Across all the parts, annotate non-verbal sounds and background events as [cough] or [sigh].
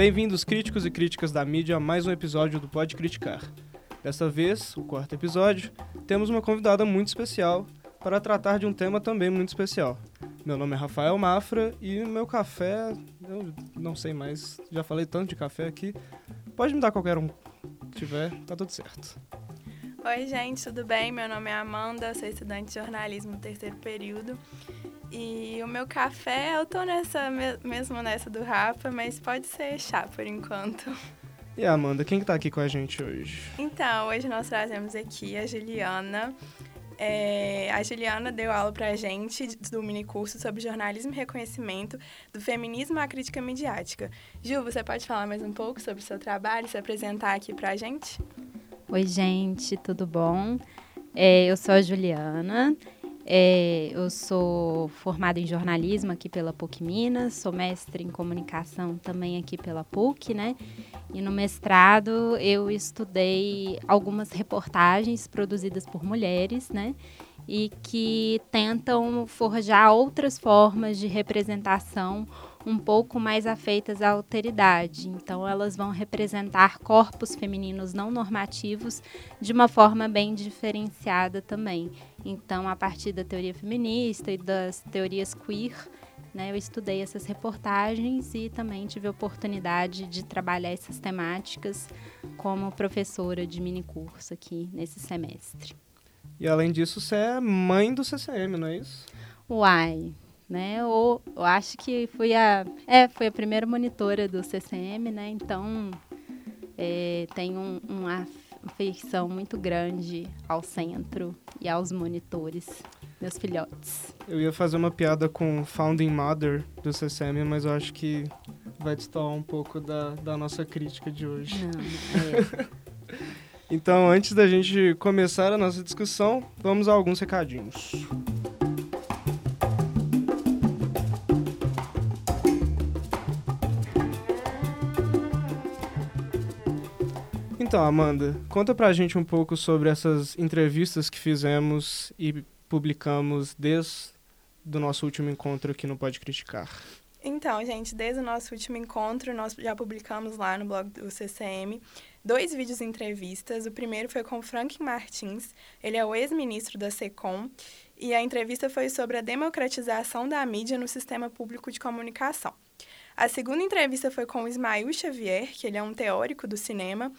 Bem-vindos, críticos e críticas da mídia, a mais um episódio do Pode Criticar. Dessa vez, o quarto episódio, temos uma convidada muito especial para tratar de um tema também muito especial. Meu nome é Rafael Mafra e meu café, eu não sei mais, já falei tanto de café aqui. Pode me dar qualquer um que tiver, tá tudo certo. Oi, gente, tudo bem? Meu nome é Amanda, sou estudante de jornalismo terceiro período. E o meu café, eu tô nessa mesmo nessa do Rafa, mas pode ser chá por enquanto. E Amanda, quem que tá aqui com a gente hoje? Então, hoje nós trazemos aqui a Juliana. É, a Juliana deu aula pra gente do mini curso sobre jornalismo e reconhecimento do feminismo à crítica midiática. Ju, você pode falar mais um pouco sobre o seu trabalho, se apresentar aqui pra gente? Oi, gente, tudo bom? É, eu sou a Juliana, é, eu sou formada em jornalismo aqui pela PUC Minas, sou mestre em comunicação também aqui pela PUC, né? E no mestrado eu estudei algumas reportagens produzidas por mulheres, né? E que tentam forjar outras formas de representação um pouco mais afeitas à alteridade. Então, elas vão representar corpos femininos não normativos de uma forma bem diferenciada também. Então, a partir da teoria feminista e das teorias queer, né, eu estudei essas reportagens e também tive a oportunidade de trabalhar essas temáticas como professora de mini curso aqui nesse semestre. E além disso, você é mãe do CCM, não é isso? Uai, né? Ou eu acho que fui a, é, foi a primeira monitora do CCM, né? Então é, tem um, uma afeição muito grande ao centro e aos monitores, meus filhotes. Eu ia fazer uma piada com Founding Mother do CCM, mas eu acho que vai destoar um pouco da, da nossa crítica de hoje. Não, é. [laughs] então, antes da gente começar a nossa discussão, vamos a alguns recadinhos. Então, Amanda, conta pra gente um pouco sobre essas entrevistas que fizemos e publicamos desde o nosso último encontro aqui no Pode Criticar. Então, gente, desde o nosso último encontro, nós já publicamos lá no blog do CCM dois vídeos entrevistas. O primeiro foi com Frank Martins, ele é o ex-ministro da SECOM, e a entrevista foi sobre a democratização da mídia no sistema público de comunicação. A segunda entrevista foi com Ismael Xavier, que ele é um teórico do cinema,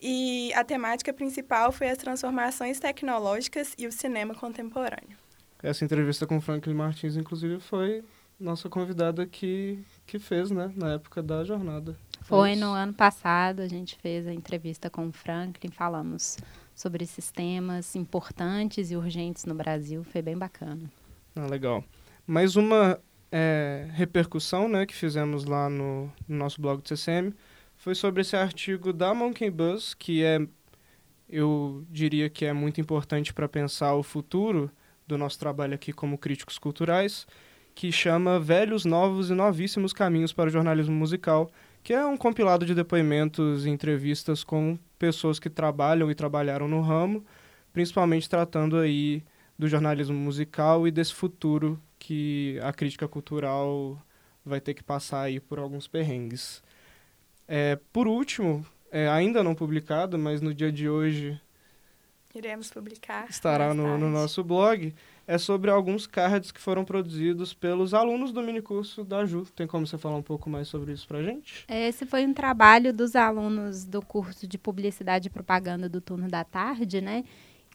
e a temática principal foi as transformações tecnológicas e o cinema contemporâneo. Essa entrevista com Franklin Martins, inclusive, foi nossa convidada que, que fez, né, na época da jornada. Foi no ano passado, a gente fez a entrevista com o Franklin, falamos sobre esses temas importantes e urgentes no Brasil, foi bem bacana. Ah, legal. Mais uma é, repercussão, né, que fizemos lá no, no nosso blog do CCM, foi sobre esse artigo da Monkey Buzz, que é, eu diria que é muito importante para pensar o futuro do nosso trabalho aqui como críticos culturais, que chama Velhos, Novos e Novíssimos Caminhos para o Jornalismo Musical, que é um compilado de depoimentos e entrevistas com pessoas que trabalham e trabalharam no ramo, principalmente tratando aí do jornalismo musical e desse futuro que a crítica cultural vai ter que passar aí por alguns perrengues. É, por último, é, ainda não publicado, mas no dia de hoje iremos publicar. Estará no, no, nosso blog. É sobre alguns cards que foram produzidos pelos alunos do minicurso da Ju. Tem como você falar um pouco mais sobre isso pra gente? Esse foi um trabalho dos alunos do curso de Publicidade e Propaganda do turno da tarde, né?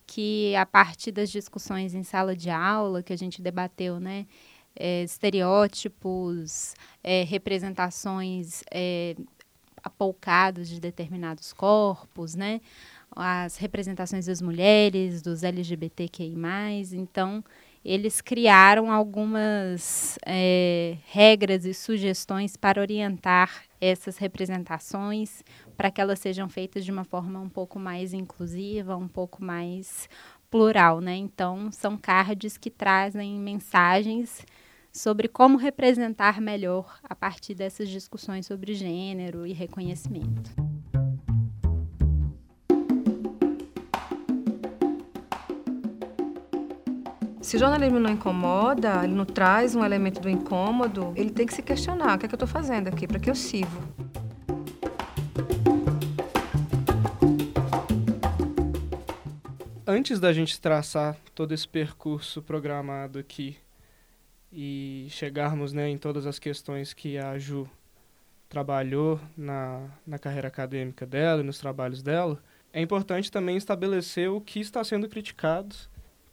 Que a partir das discussões em sala de aula que a gente debateu, né? É, estereótipos, é, representações é, apoucados de determinados corpos, né? As representações das mulheres, dos LGBTQI+. Então, eles criaram algumas é, regras e sugestões para orientar essas representações, para que elas sejam feitas de uma forma um pouco mais inclusiva, um pouco mais plural, né? Então, são cards que trazem mensagens sobre como representar melhor a partir dessas discussões sobre gênero e reconhecimento. Se o jornalismo não incomoda, ele não traz um elemento do incômodo, ele tem que se questionar: o que é que eu estou fazendo aqui? Para que eu sirvo? Antes da gente traçar todo esse percurso programado aqui e chegarmos né, em todas as questões que a Ju trabalhou na, na carreira acadêmica dela e nos trabalhos dela, é importante também estabelecer o que está sendo criticado.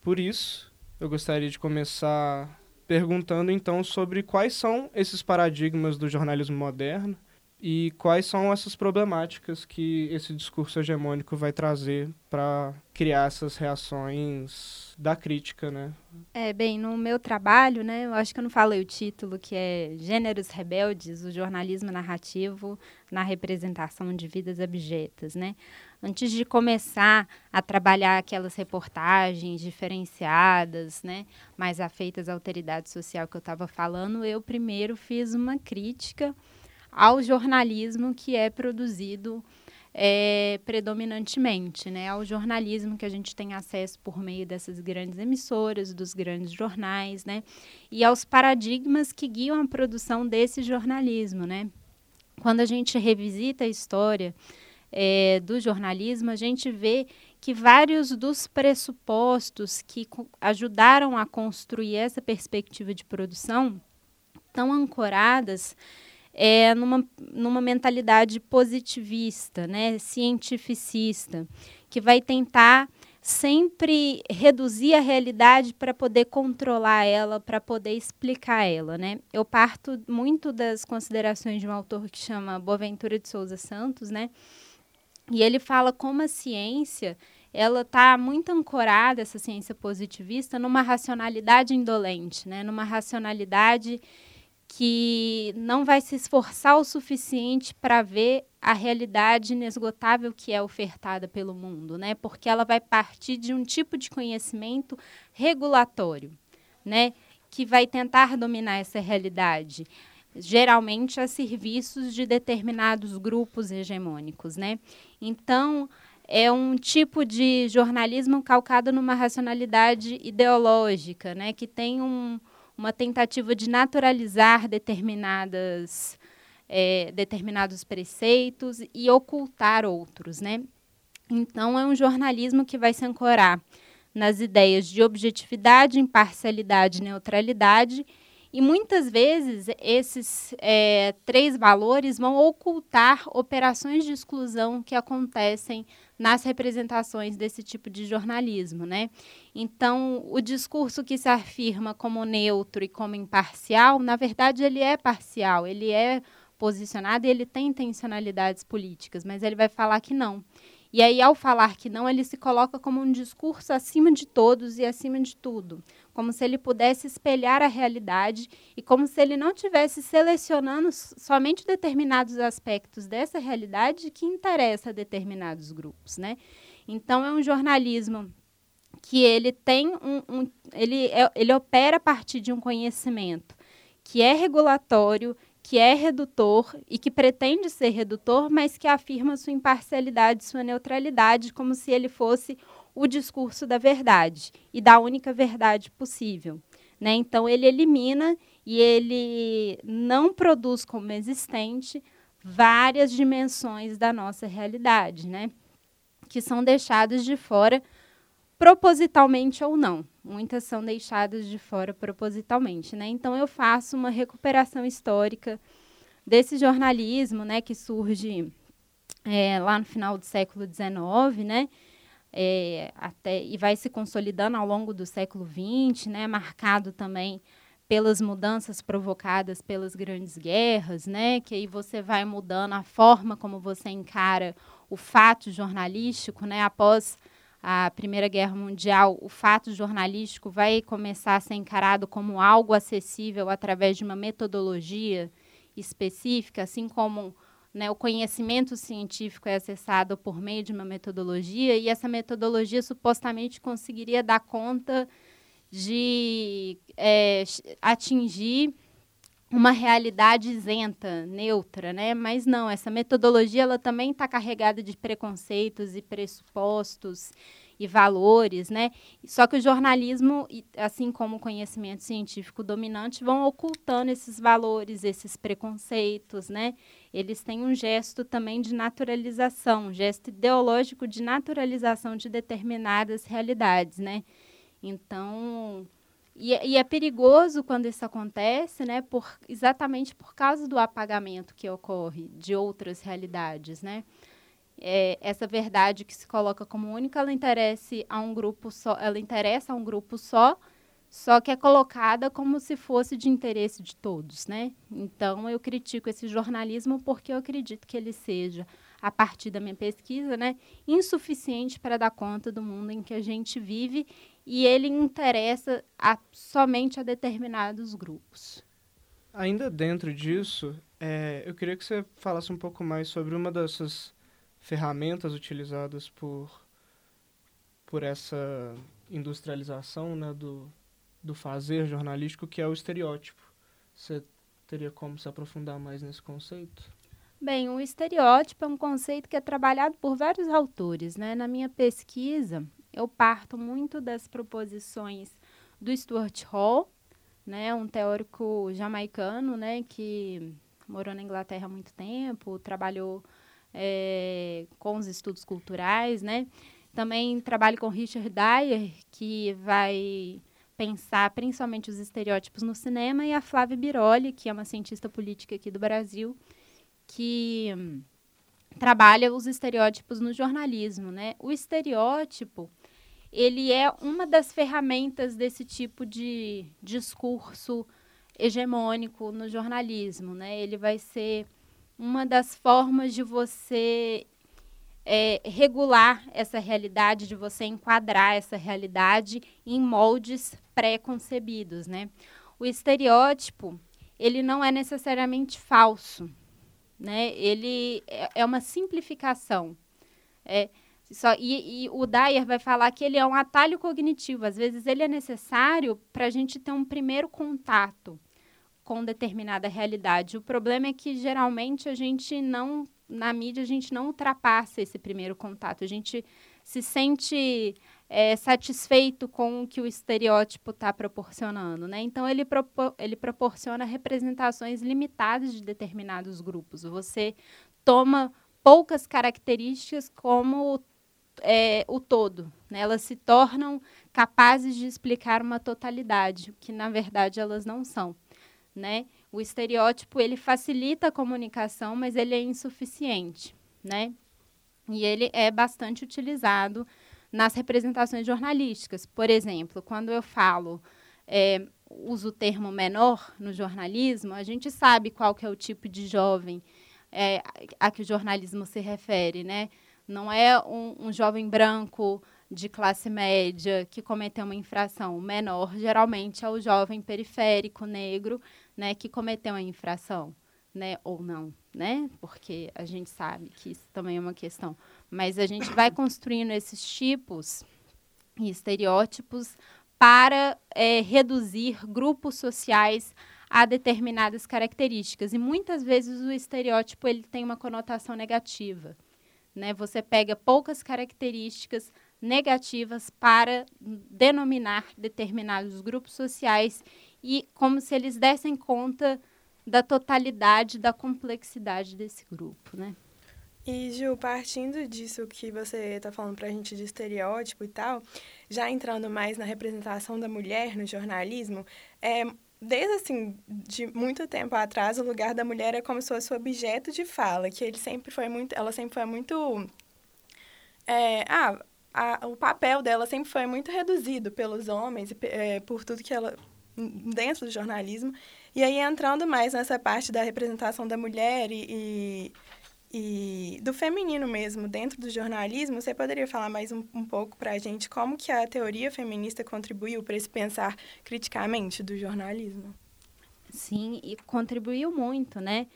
Por isso, eu gostaria de começar perguntando então sobre quais são esses paradigmas do jornalismo moderno e quais são essas problemáticas que esse discurso hegemônico vai trazer para criar essas reações da crítica, né? É, bem, no meu trabalho, né, eu acho que eu não falei o título, que é Gêneros Rebeldes, o jornalismo narrativo na representação de vidas abjetas, né? Antes de começar a trabalhar aquelas reportagens diferenciadas, né, mais afeitas à autoridade social que eu estava falando, eu primeiro fiz uma crítica ao jornalismo que é produzido é, predominantemente, né, ao jornalismo que a gente tem acesso por meio dessas grandes emissoras, dos grandes jornais, né, e aos paradigmas que guiam a produção desse jornalismo, né. Quando a gente revisita a história é, do jornalismo, a gente vê que vários dos pressupostos que ajudaram a construir essa perspectiva de produção estão ancoradas é, numa, numa mentalidade positivista, né, cientificista, que vai tentar sempre reduzir a realidade para poder controlar ela, para poder explicar ela, né? Eu parto muito das considerações de um autor que chama Boaventura de Souza Santos, né? E ele fala como a ciência ela está muito ancorada, essa ciência positivista, numa racionalidade indolente, né? numa racionalidade que não vai se esforçar o suficiente para ver a realidade inesgotável que é ofertada pelo mundo, né? Porque ela vai partir de um tipo de conhecimento regulatório, né? Que vai tentar dominar essa realidade, geralmente a serviços de determinados grupos hegemônicos, né? Então, é um tipo de jornalismo calcado numa racionalidade ideológica, né? Que tem um uma tentativa de naturalizar determinadas, é, determinados preceitos e ocultar outros, né? Então, é um jornalismo que vai se ancorar nas ideias de objetividade, imparcialidade e neutralidade. E muitas vezes esses é, três valores vão ocultar operações de exclusão que acontecem nas representações desse tipo de jornalismo, né? Então, o discurso que se afirma como neutro e como imparcial, na verdade, ele é parcial, ele é posicionado e ele tem intencionalidades políticas, mas ele vai falar que não. E aí, ao falar que não, ele se coloca como um discurso acima de todos e acima de tudo, como se ele pudesse espelhar a realidade e como se ele não tivesse selecionando somente determinados aspectos dessa realidade que interessa a determinados grupos, né? Então, é um jornalismo que ele tem um, um ele, é, ele opera a partir de um conhecimento que é regulatório, que é redutor e que pretende ser redutor, mas que afirma sua imparcialidade, sua neutralidade, como se ele fosse o discurso da verdade e da única verdade possível. Né? Então, ele elimina e ele não produz como existente várias dimensões da nossa realidade, né? que são deixadas de fora propositalmente ou não. Muitas são deixadas de fora propositalmente, né? Então eu faço uma recuperação histórica desse jornalismo, né, que surge é, lá no final do século XIX, né? É, até, e vai se consolidando ao longo do século XX, né, marcado também pelas mudanças provocadas pelas grandes guerras, né, que aí você vai mudando a forma como você encara o fato jornalístico, né, após a Primeira Guerra Mundial, o fato jornalístico vai começar a ser encarado como algo acessível através de uma metodologia específica, assim como né, o conhecimento científico é acessado por meio de uma metodologia, e essa metodologia supostamente conseguiria dar conta de é, atingir uma realidade isenta, neutra, né? Mas não, essa metodologia ela também está carregada de preconceitos e pressupostos e valores, né? Só que o jornalismo, assim como o conhecimento científico dominante, vão ocultando esses valores, esses preconceitos, né? Eles têm um gesto também de naturalização, um gesto ideológico de naturalização de determinadas realidades, né? Então, e, e, é perigoso quando isso acontece, né? Por, exatamente por causa do apagamento que ocorre de outras realidades, né? É, essa verdade que se coloca como única, ela interessa a um grupo só, ela interessa a um grupo só, só que é colocada como se fosse de interesse de todos, né? Então eu critico esse jornalismo porque eu acredito que ele seja, a partir da minha pesquisa, né, insuficiente para dar conta do mundo em que a gente vive e ele interessa a, somente a determinados grupos. Ainda dentro disso, é, eu queria que você falasse um pouco mais sobre uma dessas ferramentas utilizadas por, por essa industrialização né, do, do fazer jornalístico, que é o estereótipo. Você teria como se aprofundar mais nesse conceito? Bem, o estereótipo é um conceito que é trabalhado por vários autores. Né? Na minha pesquisa, eu parto muito das proposições do Stuart Hall, né, um teórico jamaicano, né, que morou na Inglaterra há muito tempo, trabalhou é, com os estudos culturais, né. Também trabalho com Richard Dyer, que vai pensar principalmente os estereótipos no cinema, e a Flávia Biroli, que é uma cientista política aqui do Brasil, que hum, trabalha os estereótipos no jornalismo, né? O estereótipo, ele é uma das ferramentas desse tipo de discurso hegemônico no jornalismo, né? Ele vai ser uma das formas de você é, regular essa realidade, de você enquadrar essa realidade em moldes pré-concebidos, né? O estereótipo, ele não é necessariamente falso, né? Ele é, é uma simplificação. É, só, e, e, o Dyer vai falar que ele é um atalho cognitivo. Às vezes ele é necessário para a gente ter um primeiro contato com determinada realidade. O problema é que geralmente a gente não, na mídia, a gente não ultrapassa esse primeiro contato. A gente se sente é, satisfeito com o que o estereótipo está proporcionando. Né? Então, ele, propor, ele proporciona representações limitadas de determinados grupos. Você toma poucas características como é, o todo. Né? Elas se tornam capazes de explicar uma totalidade, que na verdade elas não são. Né? O estereótipo ele facilita a comunicação, mas ele é insuficiente, né? E ele é bastante utilizado nas representações jornalísticas. Por exemplo, quando eu falo é, uso o termo menor no jornalismo, a gente sabe qual que é o tipo de jovem é, a que o jornalismo se refere, né? Não é um, um jovem branco de classe média que cometeu uma infração. O menor, geralmente, é o jovem periférico negro né, que cometeu a infração, né, ou não, né? Porque a gente sabe que isso também é uma questão. Mas a gente vai [coughs] construindo esses tipos e estereótipos para é, reduzir grupos sociais a determinadas características. E muitas vezes o estereótipo ele tem uma conotação negativa. Né? Você pega poucas características negativas para denominar determinados grupos sociais e como se eles dessem conta da totalidade, da complexidade desse grupo, né? E, Ju, partindo disso que você está falando para a gente de estereótipo e tal, já entrando mais na representação da mulher no jornalismo, é, desde assim, de muito tempo atrás, o lugar da mulher é como se fosse o objeto de fala, que ele sempre foi muito, ela sempre foi muito é, ah, a, o papel dela sempre foi muito reduzido pelos homens e é, por tudo que ela dentro do jornalismo. E aí entrando mais nessa parte da representação da mulher e, e e do feminino mesmo dentro do jornalismo, você poderia falar mais um, um pouco para a gente como que a teoria feminista contribuiu para esse pensar criticamente do jornalismo? Sim, e contribuiu muito, né?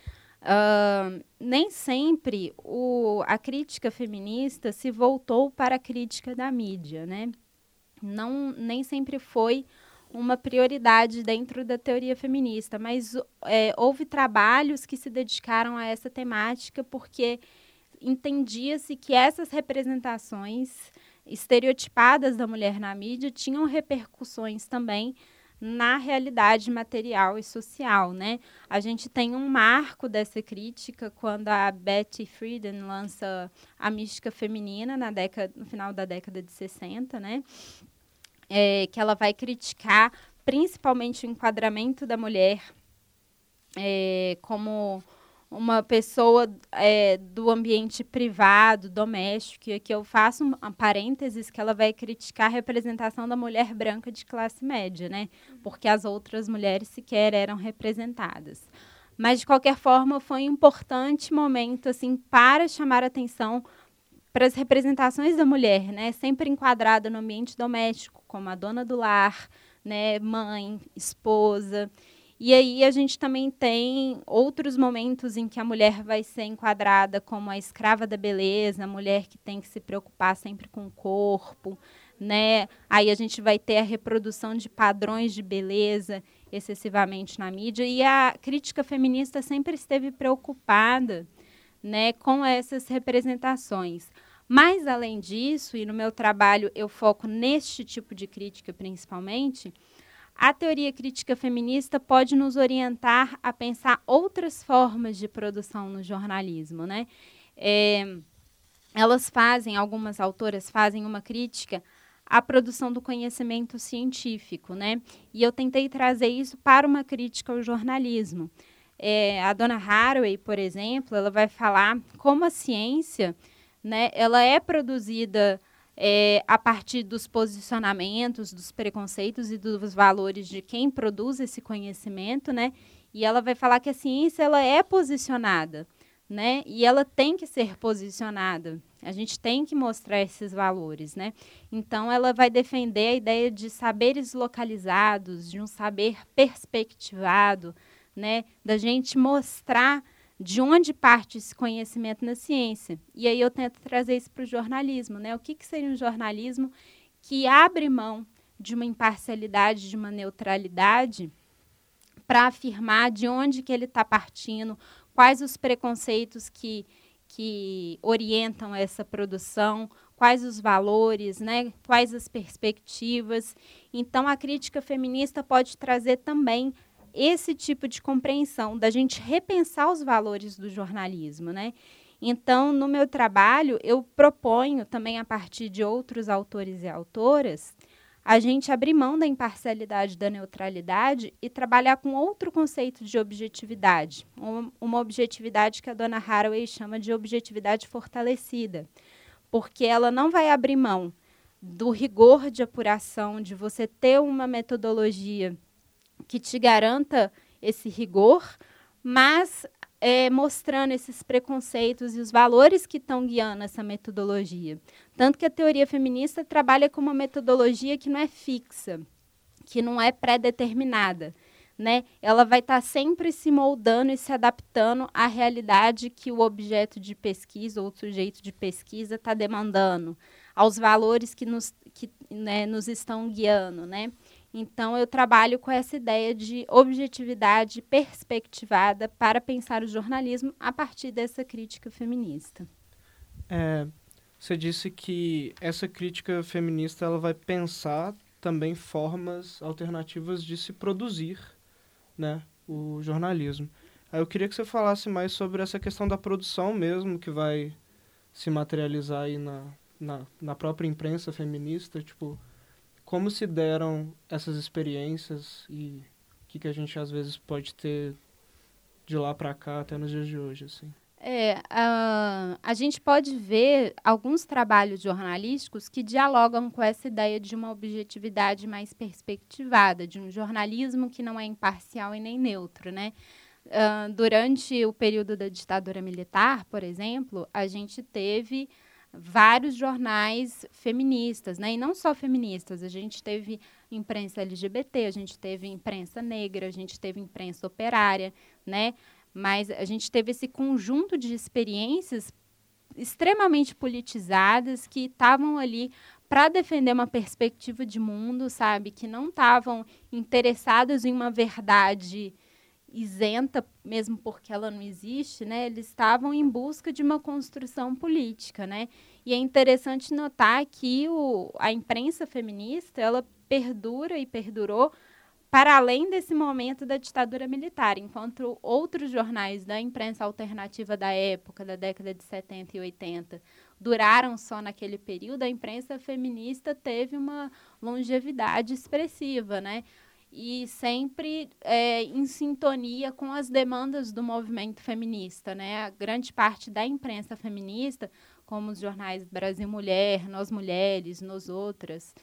Uh, nem sempre o, a crítica feminista se voltou para a crítica da mídia, né? Não, nem sempre foi uma prioridade dentro da teoria feminista, mas é, houve trabalhos que se dedicaram a essa temática porque entendia-se que essas representações estereotipadas da mulher na mídia tinham repercussões também na realidade material e social, né? A gente tem um marco dessa crítica quando a Betty Friedan lança a mística feminina na década, no final da década de 60, né? É, que ela vai criticar principalmente o enquadramento da mulher é, como uma pessoa é, do ambiente privado, doméstico, e aqui eu faço um, parênteses que ela vai criticar a representação da mulher branca de classe média, né? Porque as outras mulheres sequer eram representadas. Mas, de qualquer forma, foi um importante momento, assim, para chamar atenção para as representações da mulher, né? Sempre enquadrada no ambiente doméstico, como a dona do lar, né? Mãe, esposa. E aí a gente também tem outros momentos em que a mulher vai ser enquadrada como a escrava da beleza, a mulher que tem que se preocupar sempre com o corpo, né? Aí a gente vai ter a reprodução de padrões de beleza excessivamente na mídia e a crítica feminista sempre esteve preocupada, né, com essas representações. Mas além disso, e no meu trabalho eu foco neste tipo de crítica principalmente, a teoria crítica feminista pode nos orientar a pensar outras formas de produção no jornalismo, né? É, elas fazem, algumas autoras fazem uma crítica à produção do conhecimento científico, né? E eu tentei trazer isso para uma crítica ao jornalismo. É, a dona Haraway, por exemplo, ela vai falar como a ciência, né? Ela é produzida é, a partir dos posicionamentos, dos preconceitos e dos valores de quem produz esse conhecimento, né? E ela vai falar que a ciência ela é posicionada, né? E ela tem que ser posicionada. A gente tem que mostrar esses valores, né? Então ela vai defender a ideia de saberes localizados, de um saber perspectivado, né? Da gente mostrar de onde parte esse conhecimento na ciência. E aí eu tento trazer isso para o jornalismo, né? O que, que seria um jornalismo que abre mão de uma imparcialidade, de uma neutralidade, para afirmar de onde que ele está partindo, quais os preconceitos que, que orientam essa produção, quais os valores, né? quais as perspectivas. Então, a crítica feminista pode trazer também esse tipo de compreensão, da gente repensar os valores do jornalismo, né? Então, no meu trabalho, eu proponho também a partir de outros autores e autoras, a gente abrir mão da imparcialidade, da neutralidade e trabalhar com outro conceito de objetividade, uma objetividade que a dona Haraway chama de objetividade fortalecida, porque ela não vai abrir mão do rigor de apuração, de você ter uma metodologia que te garanta esse rigor, mas é, mostrando esses preconceitos e os valores que estão guiando essa metodologia. Tanto que a teoria feminista trabalha com uma metodologia que não é fixa, que não é pré-determinada. Né? Ela vai estar tá sempre se moldando e se adaptando à realidade que o objeto de pesquisa ou o sujeito de pesquisa está demandando, aos valores que nos, que, né, nos estão guiando. Né? Então, eu trabalho com essa ideia de objetividade perspectivada para pensar o jornalismo a partir dessa crítica feminista. É, você disse que essa crítica feminista ela vai pensar também formas alternativas de se produzir né, o jornalismo. Aí eu queria que você falasse mais sobre essa questão da produção mesmo, que vai se materializar aí na, na, na própria imprensa feminista, tipo como se deram essas experiências e o que, que a gente às vezes pode ter de lá para cá até nos dias de hoje, assim? É, uh, a gente pode ver alguns trabalhos jornalísticos que dialogam com essa ideia de uma objetividade mais perspectivada, de um jornalismo que não é imparcial e nem neutro, né? Uh, durante o período da ditadura militar, por exemplo, a gente teve vários jornais feministas, né? E não só feministas, a gente teve imprensa LGBT, a gente teve imprensa negra, a gente teve imprensa operária, né? Mas a gente teve esse conjunto de experiências extremamente politizadas que estavam ali para defender uma perspectiva de mundo, sabe? Que não estavam interessadas em uma verdade isenta, mesmo porque ela não existe, né? Eles estavam em busca de uma construção política, né? E é interessante notar que o, a imprensa feminista, ela perdura e perdurou para além desse momento da ditadura militar, enquanto outros jornais da imprensa alternativa da época, da década de 70 e 80, duraram só naquele período, a imprensa feminista teve uma longevidade expressiva, né? E sempre é, em sintonia com as demandas do movimento feminista, né? A grande parte da imprensa feminista, como os jornais Brasil Mulher, Nós Mulheres, Nós Outras,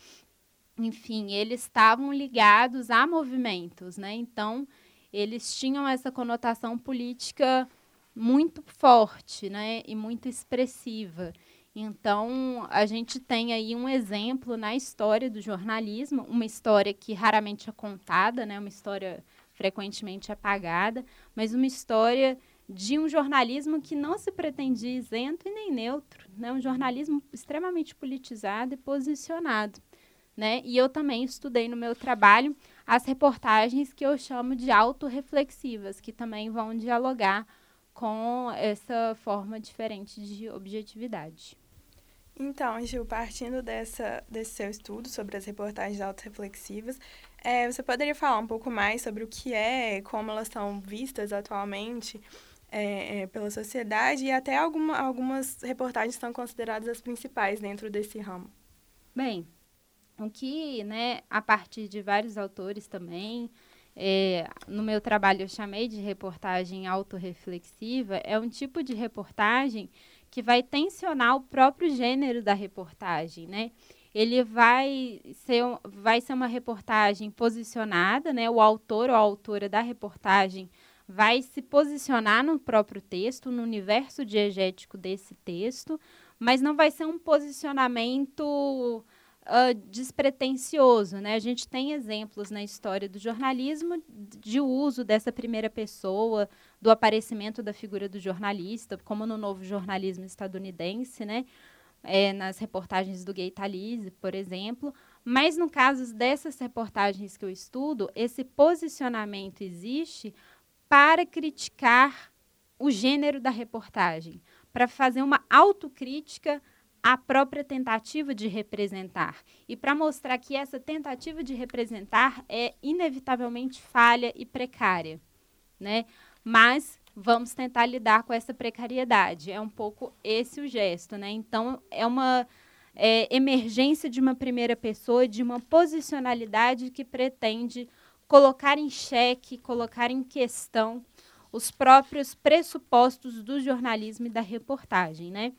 enfim, eles estavam ligados a movimentos, né? Então, eles tinham essa conotação política muito forte, né? E muito expressiva. Então, a gente tem aí um exemplo na história do jornalismo, uma história que raramente é contada, né? Uma história frequentemente apagada, mas uma história de um jornalismo que não se pretendia isento e nem neutro, né? Um jornalismo extremamente politizado e posicionado né? E eu também estudei no meu trabalho as reportagens que eu chamo de autorreflexivas, que também vão dialogar com essa forma diferente de objetividade. Então, Gil, partindo dessa, desse seu estudo sobre as reportagens autorreflexivas, é, você poderia falar um pouco mais sobre o que é, como elas são vistas atualmente é, é, pela sociedade e até alguma, algumas reportagens são consideradas as principais dentro desse ramo? Bem, o que, né, a partir de vários autores também, é, no meu trabalho eu chamei de reportagem autorreflexiva, é um tipo de reportagem que vai tensionar o próprio gênero da reportagem, né? Ele vai ser, vai ser uma reportagem posicionada, né? O autor ou a autora da reportagem vai se posicionar no próprio texto, no universo diegético desse texto, mas não vai ser um posicionamento uh, despretensioso. Né? A gente tem exemplos na história do jornalismo de uso dessa primeira pessoa, do aparecimento da figura do jornalista, como no novo jornalismo estadunidense, né? É, nas reportagens do Gay Talese, por exemplo. Mas no caso dessas reportagens que eu estudo, esse posicionamento existe para criticar o gênero da reportagem, para fazer uma autocrítica a própria tentativa de representar. E para mostrar que essa tentativa de representar é inevitavelmente falha e precária, né? Mas vamos tentar lidar com essa precariedade. É um pouco esse o gesto, né? Então é uma é, emergência de uma primeira pessoa, de uma posicionalidade que pretende colocar em xeque, colocar em questão os próprios pressupostos do jornalismo e da reportagem, né?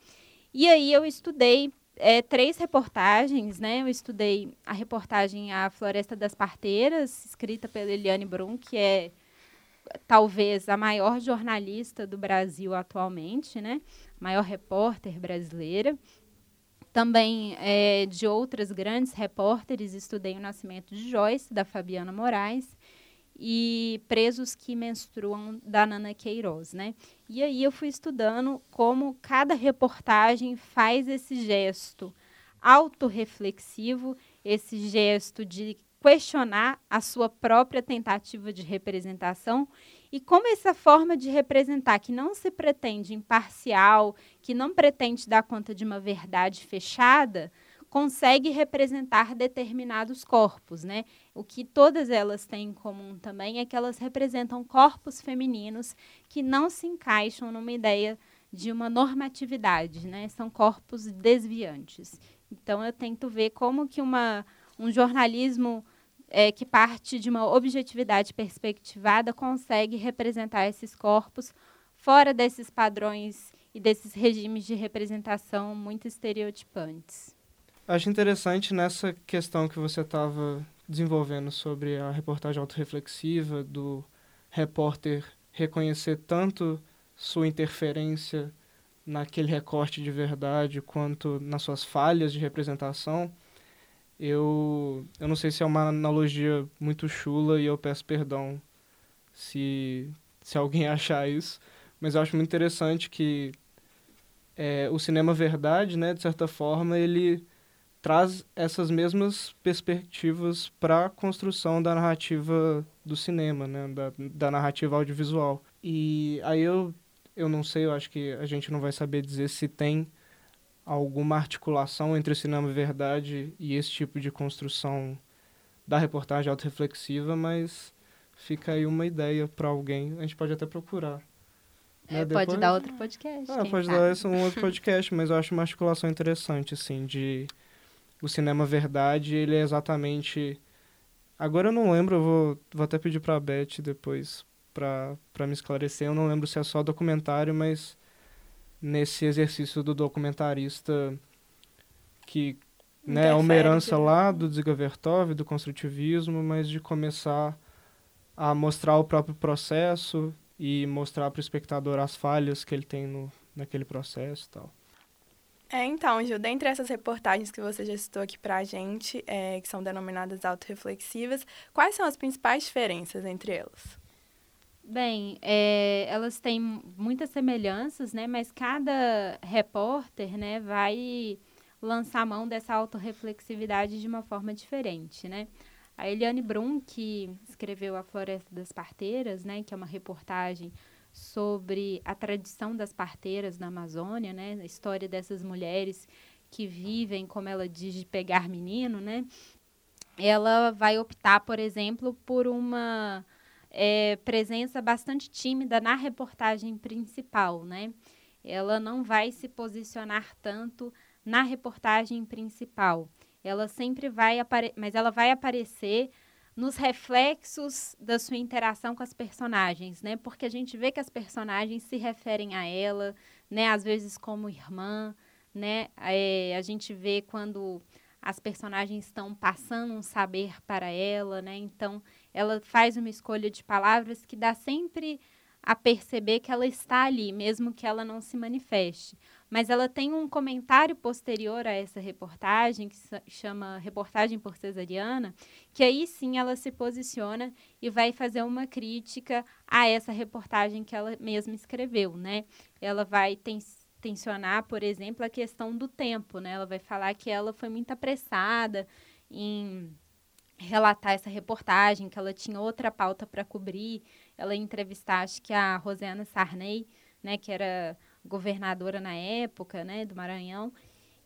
E aí eu estudei é, três reportagens, né? Eu estudei a reportagem A Floresta das Parteiras, escrita pela Eliane Brum, que é talvez a maior jornalista do Brasil atualmente, né? Maior repórter brasileira. Também é, de outras grandes repórteres, estudei o Nascimento de Joyce, da Fabiana Moraes, e Presos que Menstruam, da Nana Queiroz, né? E aí eu fui estudando como cada reportagem faz esse gesto autorreflexivo, esse gesto de questionar a sua própria tentativa de representação e como essa forma de representar que não se pretende imparcial, que não pretende dar conta de uma verdade fechada, consegue representar determinados corpos, né? O que todas elas têm em comum também é que elas representam corpos femininos que não se encaixam numa ideia de uma normatividade, né? São corpos desviantes. Então eu tento ver como que uma, um jornalismo é, que parte de uma objetividade perspectivada consegue representar esses corpos fora desses padrões e desses regimes de representação muito estereotipantes. Acho interessante nessa questão que você estava desenvolvendo sobre a reportagem autorreflexiva, do repórter reconhecer tanto sua interferência naquele recorte de verdade quanto nas suas falhas de representação. Eu, eu não sei se é uma analogia muito chula e eu peço perdão se, se alguém [laughs] achar isso, mas eu acho muito interessante que é, o cinema verdade, né, de certa forma, ele traz essas mesmas perspectivas para a construção da narrativa do cinema, né, da, da narrativa audiovisual. E aí eu, eu não sei, eu acho que a gente não vai saber dizer se tem alguma articulação entre o cinema verdade e esse tipo de construção da reportagem autorreflexiva, mas fica aí uma ideia para alguém. A gente pode até procurar. É, né? Pode dar outro podcast. Ah, pode sabe? dar esse, um outro podcast, mas eu acho uma articulação interessante, assim, de o cinema verdade, ele é exatamente. Agora eu não lembro, eu vou, vou até pedir para a Beth depois para me esclarecer. Eu não lembro se é só documentário, mas nesse exercício do documentarista que né, é uma herança lá do Dziga Vertov, do construtivismo, mas de começar a mostrar o próprio processo e mostrar para o espectador as falhas que ele tem no, naquele processo e tal. É, então, Gil, dentre essas reportagens que você já citou aqui para a gente, é, que são denominadas autorreflexivas, quais são as principais diferenças entre elas? Bem, é, elas têm muitas semelhanças, né? Mas cada repórter, né, vai lançar mão dessa autorreflexividade de uma forma diferente, né? A Eliane Brum, que escreveu A Floresta das Parteiras, né, que é uma reportagem sobre a tradição das parteiras na Amazônia, né, a história dessas mulheres que vivem, como ela diz, de pegar menino, né? Ela vai optar, por exemplo, por uma é, presença bastante tímida na reportagem principal, né? Ela não vai se posicionar tanto na reportagem principal. Ela sempre vai mas ela vai aparecer nos reflexos da sua interação com as personagens, né? Porque a gente vê que as personagens se referem a ela, né? Às vezes como irmã, né? É, a gente vê quando as personagens estão passando um saber para ela, né? Então, ela faz uma escolha de palavras que dá sempre a perceber que ela está ali, mesmo que ela não se manifeste. Mas ela tem um comentário posterior a essa reportagem, que chama Reportagem por Cesariana, que aí sim ela se posiciona e vai fazer uma crítica a essa reportagem que ela mesma escreveu, né? Ela vai tensionar, por exemplo, a questão do tempo, né? Ela vai falar que ela foi muito apressada em relatar essa reportagem, que ela tinha outra pauta para cobrir. Ela ia entrevistar, acho que a Rosiana Sarney, né, que era governadora na época, né, do Maranhão.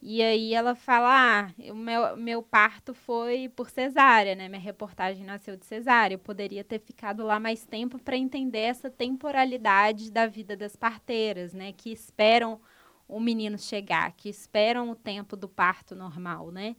E aí ela fala, ah, meu, meu parto foi por cesárea, né? Minha reportagem nasceu de cesárea. Eu poderia ter ficado lá mais tempo para entender essa temporalidade da vida das parteiras, né? Que esperam o menino chegar, que esperam o tempo do parto normal, né?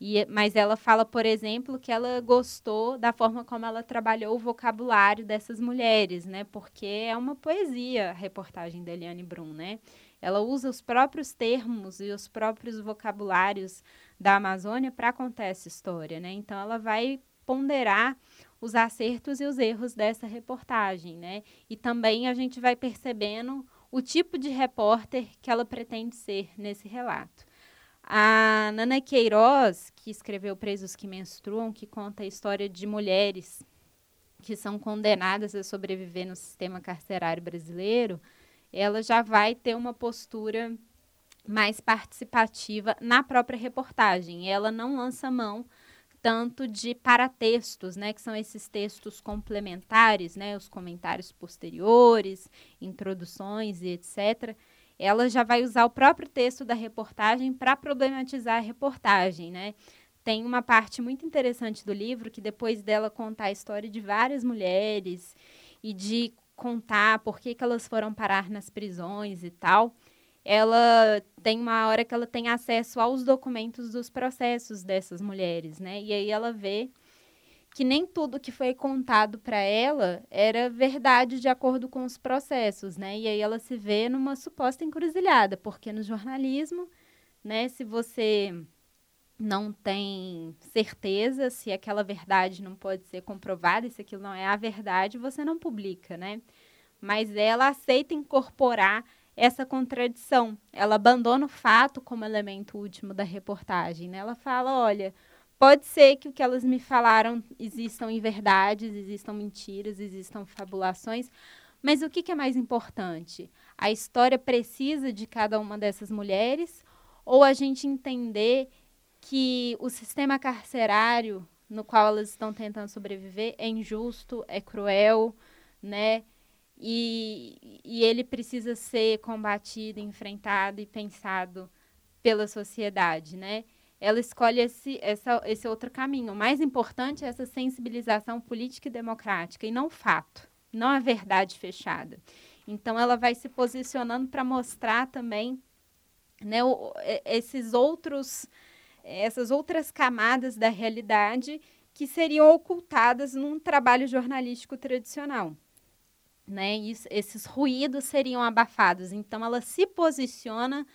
E, mas ela fala, por exemplo, que ela gostou da forma como ela trabalhou o vocabulário dessas mulheres, né? Porque é uma poesia a reportagem da Eliane Brum, né? Ela usa os próprios termos e os próprios vocabulários da Amazônia para contar essa história, né? Então ela vai ponderar os acertos e os erros dessa reportagem, né? E também a gente vai percebendo o tipo de repórter que ela pretende ser nesse relato. A Nana Queiroz, que escreveu Presos que Menstruam, que conta a história de mulheres que são condenadas a sobreviver no sistema carcerário brasileiro, ela já vai ter uma postura mais participativa na própria reportagem. Ela não lança mão tanto de paratextos, né, que são esses textos complementares, né, os comentários posteriores, introduções e etc ela já vai usar o próprio texto da reportagem para problematizar a reportagem, né? Tem uma parte muito interessante do livro que depois dela contar a história de várias mulheres e de contar por que, que elas foram parar nas prisões e tal, ela tem uma hora que ela tem acesso aos documentos dos processos dessas mulheres, né? E aí ela vê que nem tudo que foi contado para ela era verdade de acordo com os processos, né? E aí ela se vê numa suposta encruzilhada, porque no jornalismo, né, se você não tem certeza se aquela verdade não pode ser comprovada, se aquilo não é a verdade, você não publica, né? Mas ela aceita incorporar essa contradição. Ela abandona o fato como elemento último da reportagem, né? Ela fala, olha, Pode ser que o que elas me falaram existam inverdades, existam mentiras, existam fabulações, mas o que, que é mais importante? A história precisa de cada uma dessas mulheres ou a gente entender que o sistema carcerário no qual elas estão tentando sobreviver é injusto, é cruel, né? E, e ele precisa ser combatido, enfrentado e pensado pela sociedade, né? Ela escolhe esse, essa, esse outro caminho. O mais importante é essa sensibilização política e democrática, e não fato, não a verdade fechada. Então, ela vai se posicionando para mostrar também né, o, esses outros, essas outras camadas da realidade que seriam ocultadas num trabalho jornalístico tradicional. Né? Isso, esses ruídos seriam abafados. Então, ela se posiciona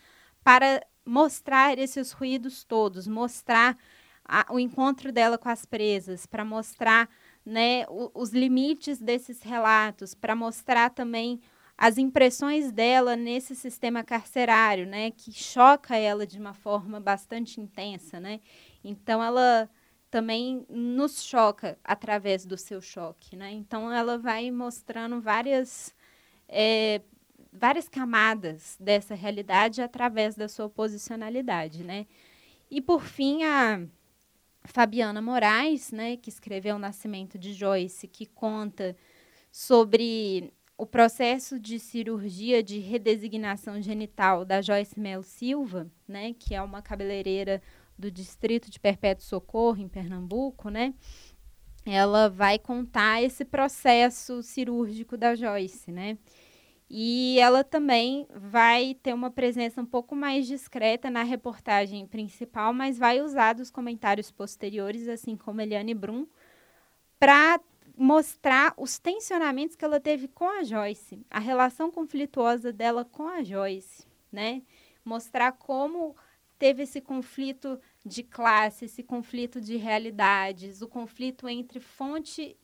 para mostrar esses ruídos todos, mostrar a, o encontro dela com as presas, para mostrar né, o, os limites desses relatos, para mostrar também as impressões dela nesse sistema carcerário, né, que choca ela de uma forma bastante intensa, né? Então ela também nos choca através do seu choque, né? Então ela vai mostrando várias é, várias camadas dessa realidade através da sua posicionalidade, né? E por fim a Fabiana Moraes, né, que escreveu O Nascimento de Joyce, que conta sobre o processo de cirurgia de redesignação genital da Joyce Mel Silva, né, que é uma cabeleireira do distrito de Perpétuo Socorro, em Pernambuco, né, ela vai contar esse processo cirúrgico da Joyce, né, e ela também vai ter uma presença um pouco mais discreta na reportagem principal, mas vai usar dos comentários posteriores, assim como Eliane Brum, para mostrar os tensionamentos que ela teve com a Joyce, a relação conflituosa dela com a Joyce, né? Mostrar como teve esse conflito de classe, esse conflito de realidades, o conflito entre fonte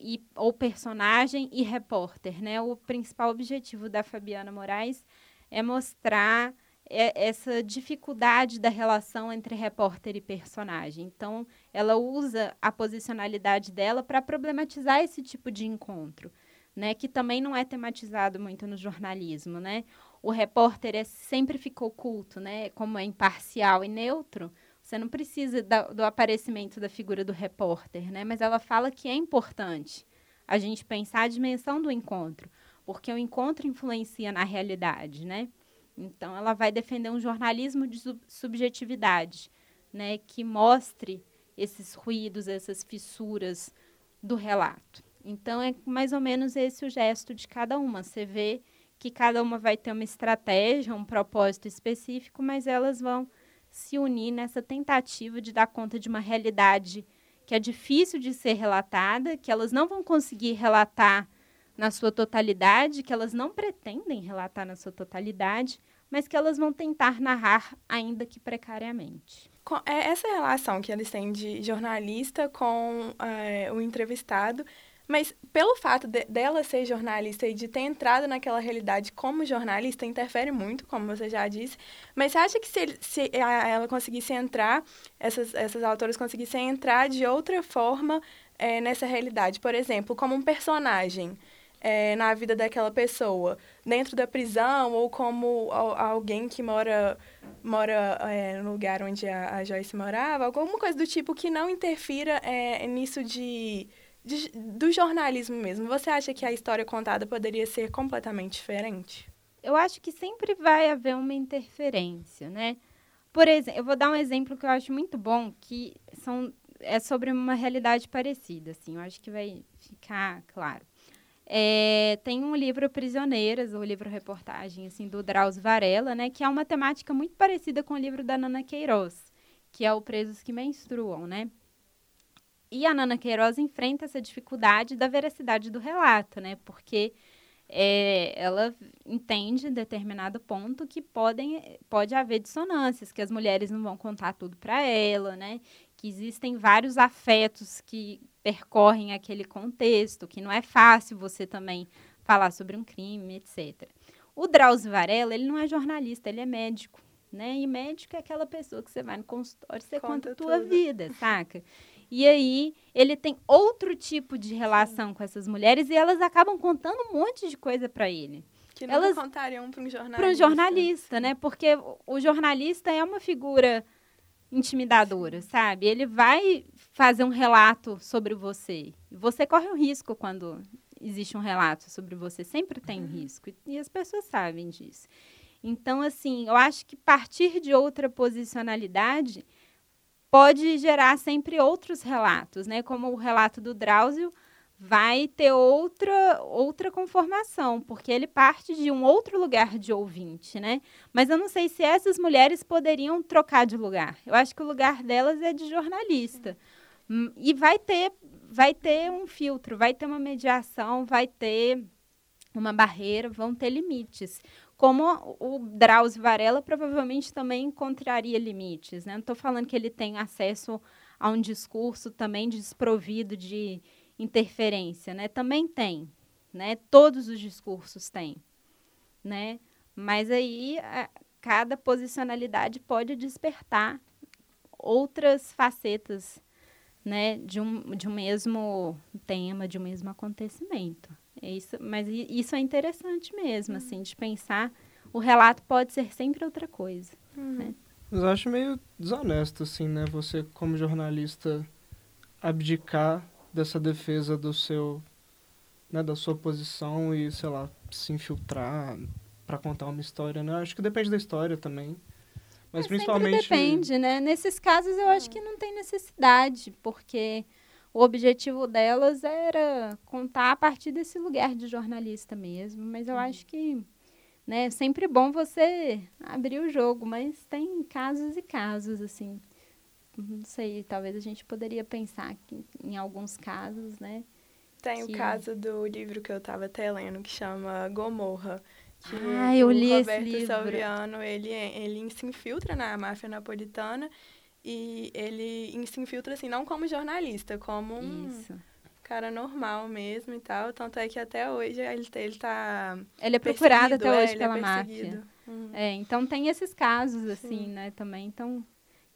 e, ou personagem e repórter, né? O principal objetivo da Fabiana Moraes é mostrar é essa dificuldade da relação entre repórter e personagem. Então, ela usa a posicionalidade dela para problematizar esse tipo de encontro, né? Que também não é tematizado muito no jornalismo, né? O repórter é, sempre ficou oculto, né? Como é imparcial e neutro, você não precisa da, do aparecimento da figura do repórter, né? Mas ela fala que é importante a gente pensar a dimensão do encontro, porque o encontro influencia na realidade, né? Então, ela vai defender um jornalismo de subjetividade, né, que mostre esses ruídos, essas fissuras do relato. Então, é mais ou menos esse o gesto de cada uma. Você vê que cada uma vai ter uma estratégia, um propósito específico, mas elas vão se unir nessa tentativa de dar conta de uma realidade que é difícil de ser relatada, que elas não vão conseguir relatar na sua totalidade, que elas não pretendem relatar na sua totalidade, mas que elas vão tentar narrar, ainda que precariamente. É essa relação que eles têm de jornalista com é, o entrevistado, mas pelo fato de, dela ser jornalista e de ter entrado naquela realidade como jornalista, interfere muito, como você já disse. Mas você acha que se, se ela conseguisse entrar, essas, essas autoras conseguissem entrar de outra forma é, nessa realidade? Por exemplo, como um personagem é, na vida daquela pessoa, dentro da prisão ou como alguém que mora mora é, no lugar onde a, a, Joyce morava, alguma coisa do tipo que não interfira é, nisso de, de, do jornalismo mesmo. Você acha que a história contada poderia ser completamente diferente? Eu acho que sempre vai haver uma interferência, né? Por exemplo, eu vou dar um exemplo que eu acho muito bom, que são, é sobre uma realidade parecida, assim, eu acho que vai ficar claro. É, tem um livro Prisioneiras, o um livro reportagem assim do Drauzio Varela, né, que é uma temática muito parecida com o livro da Nana Queiroz, que é o Presos que Menstruam, né? E a Nana Queiroz enfrenta essa dificuldade da veracidade do relato, né? Porque é, ela entende em determinado ponto que podem, pode haver dissonâncias, que as mulheres não vão contar tudo para ela, né? Que existem vários afetos que percorrem aquele contexto, que não é fácil você também falar sobre um crime, etc. O Drauzio Varela, ele não é jornalista, ele é médico, né? E médico é aquela pessoa que você vai no consultório, você conta, conta a tua tudo. vida, saca? E aí, ele tem outro tipo de relação com essas mulheres e elas acabam contando um monte de coisa para ele. Que não elas contariam para um jornalista. Para um jornalista, né? Porque o jornalista é uma figura intimidadora, sabe? Ele vai fazer um relato sobre você. Você corre um risco quando existe um relato sobre você, sempre tem um risco. E as pessoas sabem disso. Então, assim, eu acho que partir de outra posicionalidade pode gerar sempre outros relatos, né? Como o relato do Drauzio vai ter outra outra conformação, porque ele parte de um outro lugar de ouvinte, né? Mas eu não sei se essas mulheres poderiam trocar de lugar. Eu acho que o lugar delas é de jornalista. Hum, e vai ter vai ter um filtro, vai ter uma mediação, vai ter uma barreira, vão ter limites. Como o Drauzio Varela provavelmente também encontraria limites. Né? Não estou falando que ele tem acesso a um discurso também desprovido de interferência. Né? Também tem. Né? Todos os discursos têm. Né? Mas aí a, cada posicionalidade pode despertar outras facetas né, de, um, de um mesmo tema, de um mesmo acontecimento. É isso, mas isso é interessante mesmo, assim, uhum. assim, de pensar o relato pode ser sempre outra coisa. Uhum. Né? Mas eu acho meio desonesto, assim, né? Você, como jornalista, abdicar dessa defesa do seu, né, da sua posição e, sei lá, se infiltrar para contar uma história, né? Acho que depende da história também. Mas é, principalmente. depende, né? Nesses casos eu acho que não tem necessidade, porque o objetivo delas era contar a partir desse lugar de jornalista mesmo. Mas eu uhum. acho que né, é sempre bom você abrir o jogo, mas tem casos e casos, assim. Não sei, talvez a gente poderia pensar que, em alguns casos, né? Tem que... o caso do livro que eu estava até lendo, que chama Gomorra. Que ah, eu li Roberto esse livro. Salviano, ele, ele se infiltra na máfia napolitana e ele se infiltra, assim, não como jornalista, como um Isso. cara normal mesmo e tal. Tanto é que até hoje ele, ele tá. Ele é procurado até hoje é, pela é máfia. Uhum. É, então tem esses casos, assim, Sim. né, também. Então,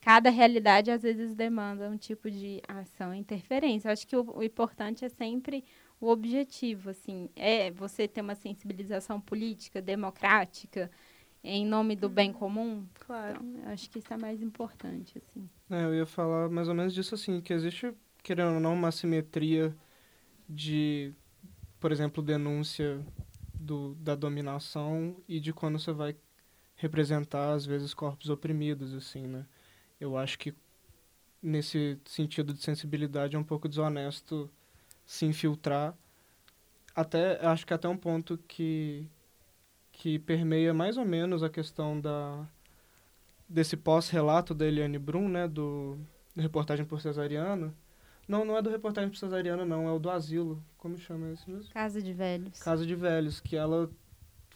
cada realidade às vezes demanda um tipo de ação interferência. Eu acho que o, o importante é sempre o objetivo, assim, é você ter uma sensibilização política, democrática, em nome do bem comum. Claro. Então, acho que isso é mais importante, assim. É, eu ia falar mais ou menos disso, assim, que existe, querendo ou não, uma simetria de, por exemplo, denúncia do, da dominação e de quando você vai representar, às vezes, corpos oprimidos, assim, né? Eu acho que, nesse sentido de sensibilidade, é um pouco desonesto se infiltrar até acho que até um ponto que que permeia mais ou menos a questão da desse pós-relato da Eliane Brum, né, do, do reportagem por cesariano. Não, não é do reportagem por cesariano, não, é o do asilo. Como chama esse mesmo? Casa de Velhos. Casa de Velhos, que ela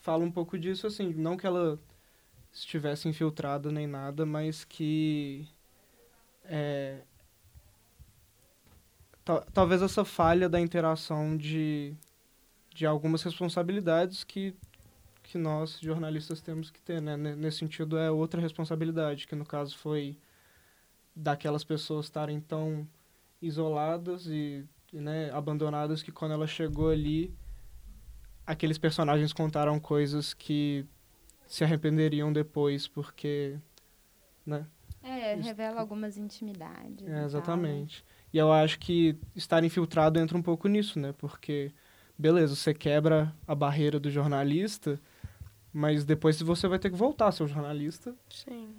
fala um pouco disso, assim, não que ela estivesse infiltrada nem nada, mas que é, talvez essa falha da interação de, de algumas responsabilidades que que nós, jornalistas, temos que ter, né? Nesse sentido, é outra responsabilidade, que no caso foi daquelas pessoas estarem tão isoladas e, né, abandonadas que quando ela chegou ali, aqueles personagens contaram coisas que se arrependeriam depois, porque, né? É, revela algumas intimidades. É, exatamente. Tal, né? E eu acho que estar infiltrado entra um pouco nisso, né? Porque, beleza, você quebra a barreira do jornalista, mas depois você vai ter que voltar a ser um jornalista. Sim.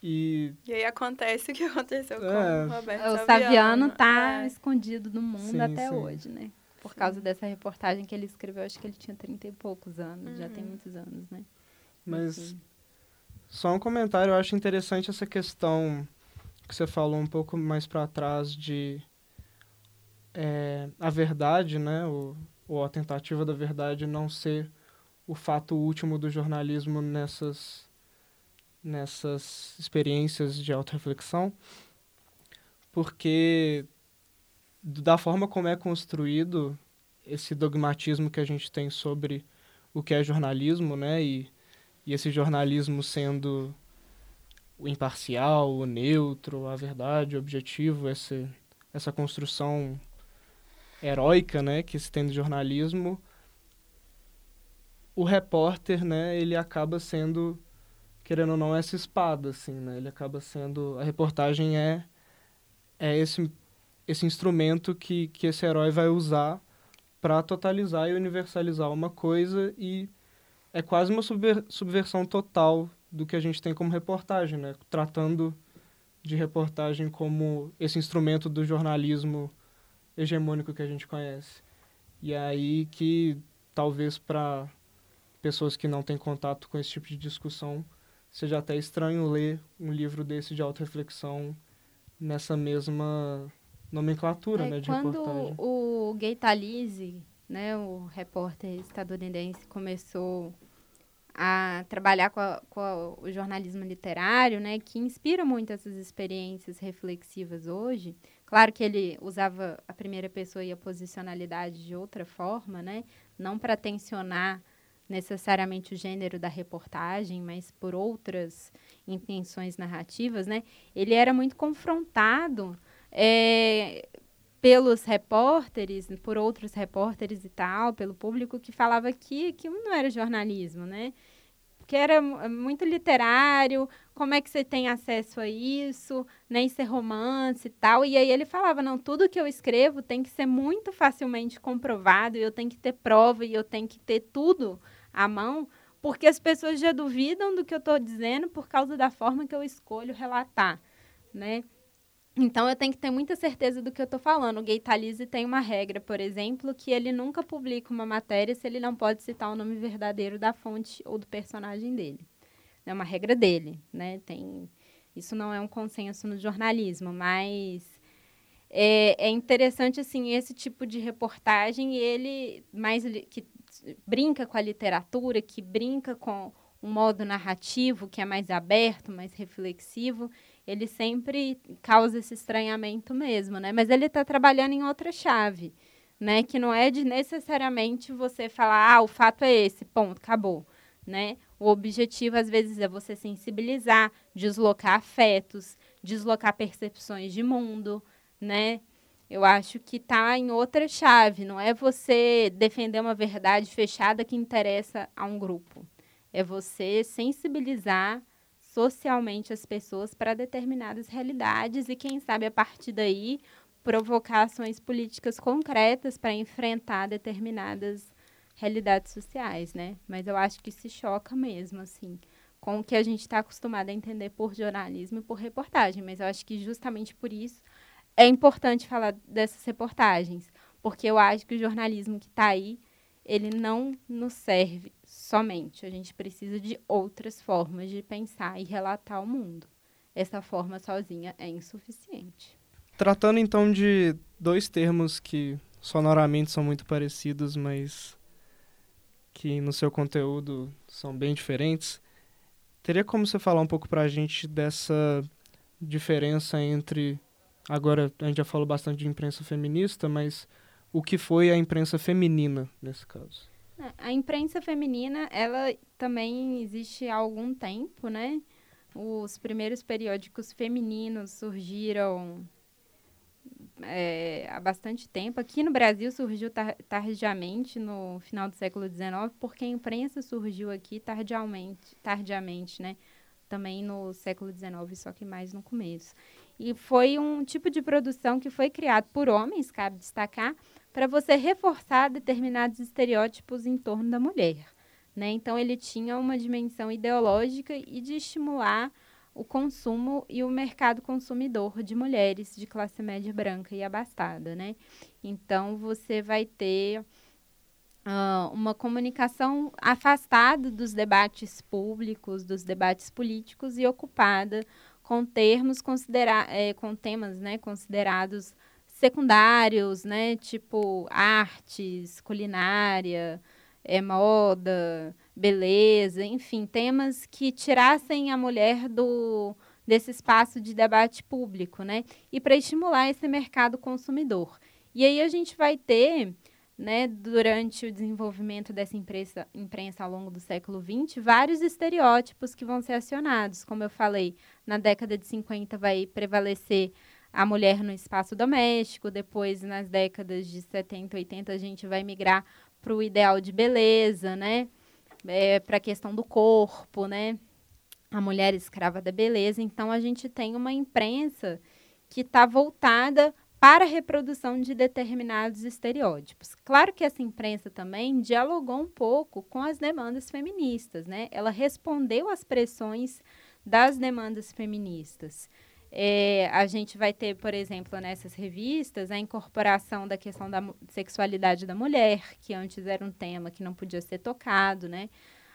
E... e aí acontece o que aconteceu com é. o Roberto O Saviano está é. escondido no mundo sim, até sim. hoje, né? Por sim. causa dessa reportagem que ele escreveu, acho que ele tinha 30 e poucos anos, uhum. já tem uhum. muitos anos, né? Mas, só um comentário, eu acho interessante essa questão que você falou um pouco mais para trás de é, a verdade, né? O, ou a tentativa da verdade não ser o fato último do jornalismo nessas nessas experiências de auto-reflexão, porque da forma como é construído esse dogmatismo que a gente tem sobre o que é jornalismo, né, e, e esse jornalismo sendo o imparcial, o neutro, a verdade, o objetivo, essa, essa construção heróica, né, que se tem do jornalismo, o repórter, né, ele acaba sendo querendo ou não, essa espada, assim, né? Ele acaba sendo... A reportagem é, é esse, esse instrumento que, que esse herói vai usar para totalizar e universalizar uma coisa e é quase uma subver subversão total do que a gente tem como reportagem, né? Tratando de reportagem como esse instrumento do jornalismo hegemônico que a gente conhece. E é aí que talvez para pessoas que não têm contato com esse tipo de discussão seja até estranho ler um livro desse de auto-reflexão nessa mesma nomenclatura é, né, de quando reportagem. o Gay Talese, né, o repórter estadunidense, começou a trabalhar com, a, com a, o jornalismo literário, né, que inspira muito essas experiências reflexivas hoje. Claro que ele usava a primeira pessoa e a posicionalidade de outra forma, né, não para tensionar necessariamente o gênero da reportagem, mas por outras intenções narrativas, né? Ele era muito confrontado é, pelos repórteres, por outros repórteres e tal, pelo público que falava que aquilo não era jornalismo, né? Que era muito literário, como é que você tem acesso a isso, nem né? ser romance e tal. E aí ele falava, não, tudo que eu escrevo tem que ser muito facilmente comprovado, e eu tenho que ter prova, e eu tenho que ter tudo à mão, porque as pessoas já duvidam do que eu estou dizendo por causa da forma que eu escolho relatar, né? Então, eu tenho que ter muita certeza do que eu estou falando. O Gay Talese tem uma regra, por exemplo, que ele nunca publica uma matéria se ele não pode citar o nome verdadeiro da fonte ou do personagem dele. É uma regra dele, né? Tem... Isso não é um consenso no jornalismo, mas é, é interessante, assim, esse tipo de reportagem, ele mais que brinca com a literatura, que brinca com um modo narrativo que é mais aberto, mais reflexivo, ele sempre causa esse estranhamento mesmo, né? Mas ele está trabalhando em outra chave, né? Que não é de necessariamente você falar, ah, o fato é esse, ponto, acabou, né? O objetivo, às vezes, é você sensibilizar, deslocar afetos, deslocar percepções de mundo, né? Eu acho que está em outra chave. Não é você defender uma verdade fechada que interessa a um grupo. É você sensibilizar socialmente as pessoas para determinadas realidades e, quem sabe, a partir daí, provocar ações políticas concretas para enfrentar determinadas realidades sociais, né? Mas eu acho que se choca mesmo, assim, com o que a gente está acostumado a entender por jornalismo e por reportagem. Mas eu acho que justamente por isso é importante falar dessas reportagens, porque eu acho que o jornalismo que está aí, ele não nos serve somente. A gente precisa de outras formas de pensar e relatar o mundo. Essa forma sozinha é insuficiente. Tratando então de dois termos que sonoramente são muito parecidos, mas que no seu conteúdo são bem diferentes, teria como você falar um pouco para a gente dessa diferença entre Agora, a gente já falou bastante de imprensa feminista, mas o que foi a imprensa feminina nesse caso? É, a imprensa feminina, ela também existe há algum tempo, né? Os primeiros periódicos femininos surgiram é, há bastante tempo. Aqui no Brasil surgiu tar tardiamente, no final do século XIX, porque a imprensa surgiu aqui tardiamente, tardiamente né? Também no século XIX, só que mais no começo. E foi um tipo de produção que foi criado por homens, cabe destacar, para você reforçar determinados estereótipos em torno da mulher. Né? Então, ele tinha uma dimensão ideológica e de estimular o consumo e o mercado consumidor de mulheres de classe média branca e abastada. Né? Então, você vai ter uh, uma comunicação afastada dos debates públicos, dos debates políticos e ocupada com termos considera é, com temas né, considerados secundários, né, tipo artes, culinária, é, moda, beleza, enfim, temas que tirassem a mulher do desse espaço de debate público, né, e para estimular esse mercado consumidor. E aí a gente vai ter né, durante o desenvolvimento dessa imprensa, imprensa ao longo do século XX, vários estereótipos que vão ser acionados. Como eu falei, na década de 50 vai prevalecer a mulher no espaço doméstico, depois, nas décadas de 70 e 80, a gente vai migrar para o ideal de beleza, né? É, para a questão do corpo, né? a mulher escrava da beleza. Então, a gente tem uma imprensa que está voltada para a reprodução de determinados estereótipos. Claro que essa imprensa também dialogou um pouco com as demandas feministas, né? Ela respondeu às pressões das demandas feministas. É, a gente vai ter, por exemplo, nessas revistas, a incorporação da questão da sexualidade da mulher, que antes era um tema que não podia ser tocado, né?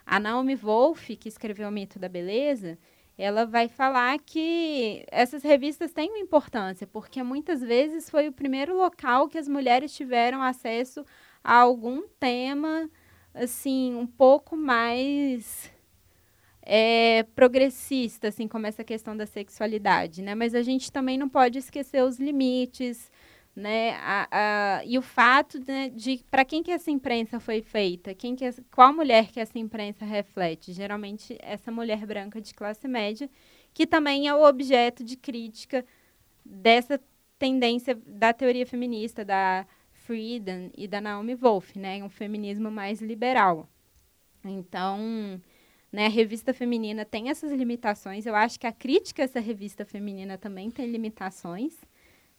A Naomi Wolf, que escreveu O Mito da Beleza, ela vai falar que essas revistas têm uma importância, porque muitas vezes foi o primeiro local que as mulheres tiveram acesso a algum tema, assim, um pouco mais é, progressista, assim, como essa questão da sexualidade, né? Mas a gente também não pode esquecer os limites, né? A, a, e o fato né, de para quem que essa imprensa foi feita, quem que qual mulher que essa imprensa reflete? Geralmente essa mulher branca de classe média, que também é o objeto de crítica dessa tendência da teoria feminista da Friedan e da Naomi Wolf, né? Um feminismo mais liberal. Então, né, a revista feminina tem essas limitações. Eu acho que a crítica a essa revista feminina também tem limitações,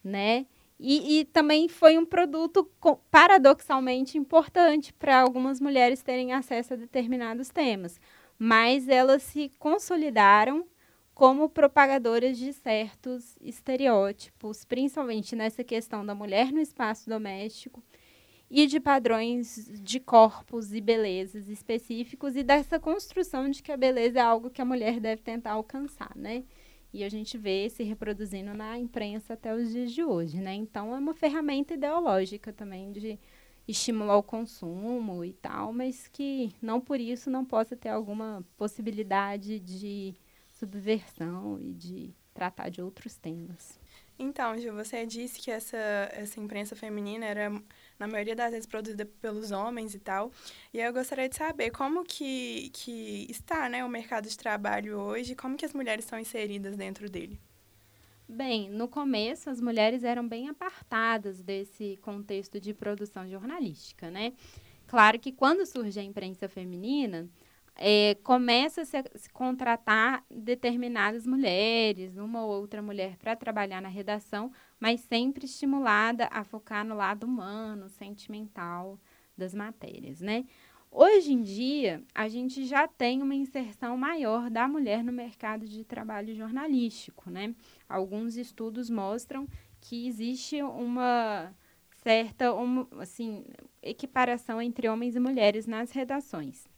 né? E, e também foi um produto paradoxalmente importante para algumas mulheres terem acesso a determinados temas. Mas elas se consolidaram como propagadoras de certos estereótipos, principalmente nessa questão da mulher no espaço doméstico e de padrões de corpos e belezas específicos e dessa construção de que a beleza é algo que a mulher deve tentar alcançar, né? E a gente vê se reproduzindo na imprensa até os dias de hoje, né? Então é uma ferramenta ideológica também de estimular o consumo e tal, mas que não por isso não possa ter alguma possibilidade de subversão e de tratar de outros temas. Então, Gil, você disse que essa, essa imprensa feminina era na maioria das vezes produzida pelos homens e tal. E eu gostaria de saber como que, que está né, o mercado de trabalho hoje, como que as mulheres são inseridas dentro dele. Bem, no começo as mulheres eram bem apartadas desse contexto de produção jornalística, né? Claro que quando surge a imprensa feminina, é, começa a se, se, contratar determinadas mulheres, uma ou outra mulher para trabalhar na redação, mas sempre estimulada a focar no lado humano, sentimental das matérias, né? Hoje em dia, a gente já tem uma inserção maior da mulher no mercado de trabalho jornalístico, né? Alguns estudos mostram que existe uma certa assim, equiparação entre homens e mulheres nas redações.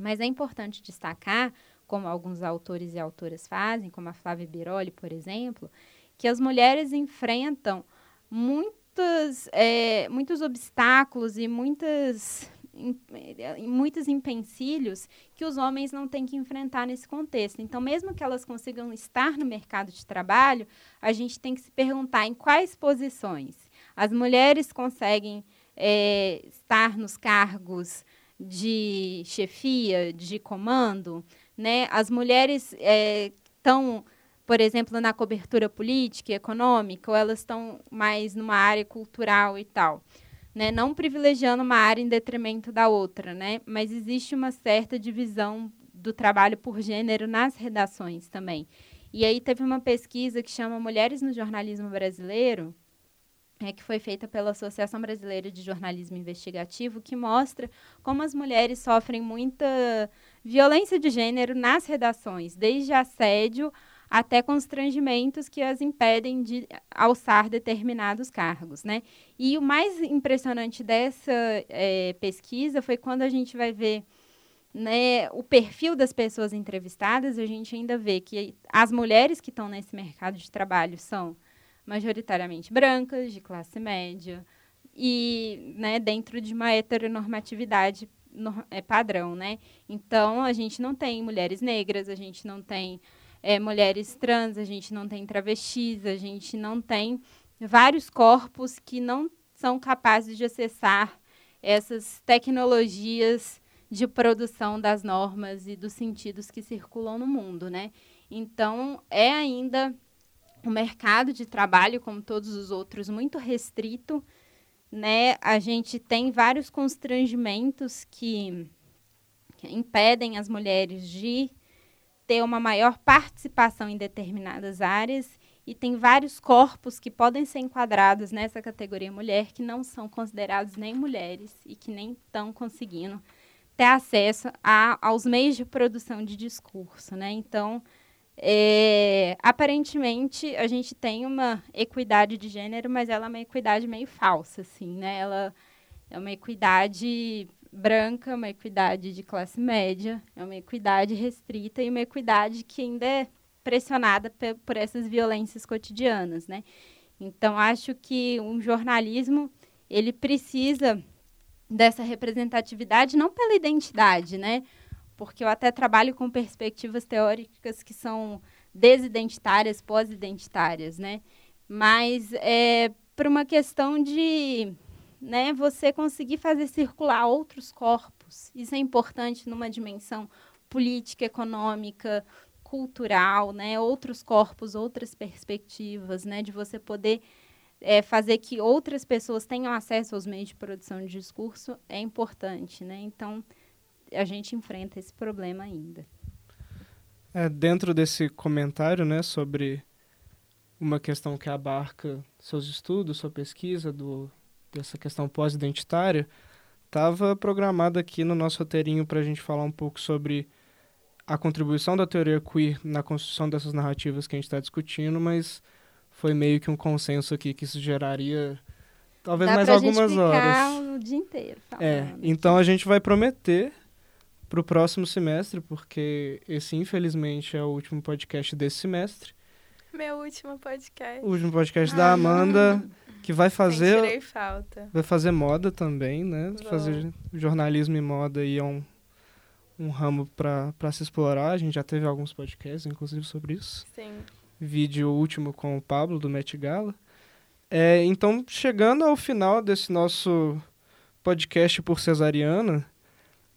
Mas é importante destacar, como alguns autores e autoras fazem, como a Flávia Biroli, por exemplo, que as mulheres enfrentam muitos, é, muitos obstáculos e muitas, muitos empecilhos que os homens não têm que enfrentar nesse contexto. Então, mesmo que elas consigam estar no mercado de trabalho, a gente tem que se perguntar em quais posições. As mulheres conseguem é, estar nos cargos de chefia, de comando, né? As mulheres estão, é, por exemplo, na cobertura política e econômica, ou elas estão mais numa área cultural e tal, né? Não privilegiando uma área em detrimento da outra, né? Mas existe uma certa divisão do trabalho por gênero nas redações também. E aí teve uma pesquisa que chama Mulheres no Jornalismo Brasileiro, é, que foi feita pela Associação Brasileira de Jornalismo Investigativo, que mostra como as mulheres sofrem muita violência de gênero nas redações, desde assédio até constrangimentos que as impedem de alçar determinados cargos, né? E o mais impressionante dessa é, pesquisa foi quando a gente vai ver né, o perfil das pessoas entrevistadas, a gente ainda vê que as mulheres que estão nesse mercado de trabalho são majoritariamente brancas, de classe média, e né, dentro de uma heteronormatividade no, é, padrão, né? Então, a gente não tem mulheres negras, a gente não tem é, mulheres trans, a gente não tem travestis, a gente não tem vários corpos que não são capazes de acessar essas tecnologias de produção das normas e dos sentidos que circulam no mundo, né? Então, é ainda o mercado de trabalho, como todos os outros, muito restrito, né? A gente tem vários constrangimentos que, que impedem as mulheres de ter uma maior participação em determinadas áreas e tem vários corpos que podem ser enquadrados nessa categoria mulher que não são considerados nem mulheres e que nem estão conseguindo ter acesso a, aos meios de produção de discurso, né? Então, é, aparentemente a gente tem uma equidade de gênero, mas ela é uma equidade meio falsa, assim, né? Ela é uma equidade branca, uma equidade de classe média, é uma equidade restrita e uma equidade que ainda é pressionada por essas violências cotidianas, né? Então acho que um jornalismo ele precisa dessa representatividade não pela identidade, né? Porque eu até trabalho com perspectivas teóricas que são desidentitárias, pós-identitárias, né? Mas é por uma questão de né, você conseguir fazer circular outros corpos. Isso é importante numa dimensão política, econômica, cultural, né? Outros corpos, outras perspectivas, né? De você poder é, fazer que outras pessoas tenham acesso aos meios de produção de discurso é importante, né? Então, a gente enfrenta esse problema ainda. É, dentro desse comentário, né, sobre uma questão que abarca seus estudos, sua pesquisa do, dessa questão pós-identitária, estava programado aqui no nosso roteirinho para a gente falar um pouco sobre a contribuição da teoria queer na construção dessas narrativas que a gente está discutindo, mas foi meio que um consenso aqui que isso geraria talvez Dá mais algumas horas. o dia inteiro. É, então a gente vai prometer para o próximo semestre, porque esse, infelizmente, é o último podcast desse semestre. Meu último podcast. O último podcast ah, da Amanda, que vai fazer. Tirei falta. Vai fazer moda também, né? Vou. Fazer jornalismo e moda e é um, um ramo para se explorar. A gente já teve alguns podcasts, inclusive, sobre isso. Sim. Vídeo último com o Pablo, do Met Gala. É, então, chegando ao final desse nosso podcast por cesariana,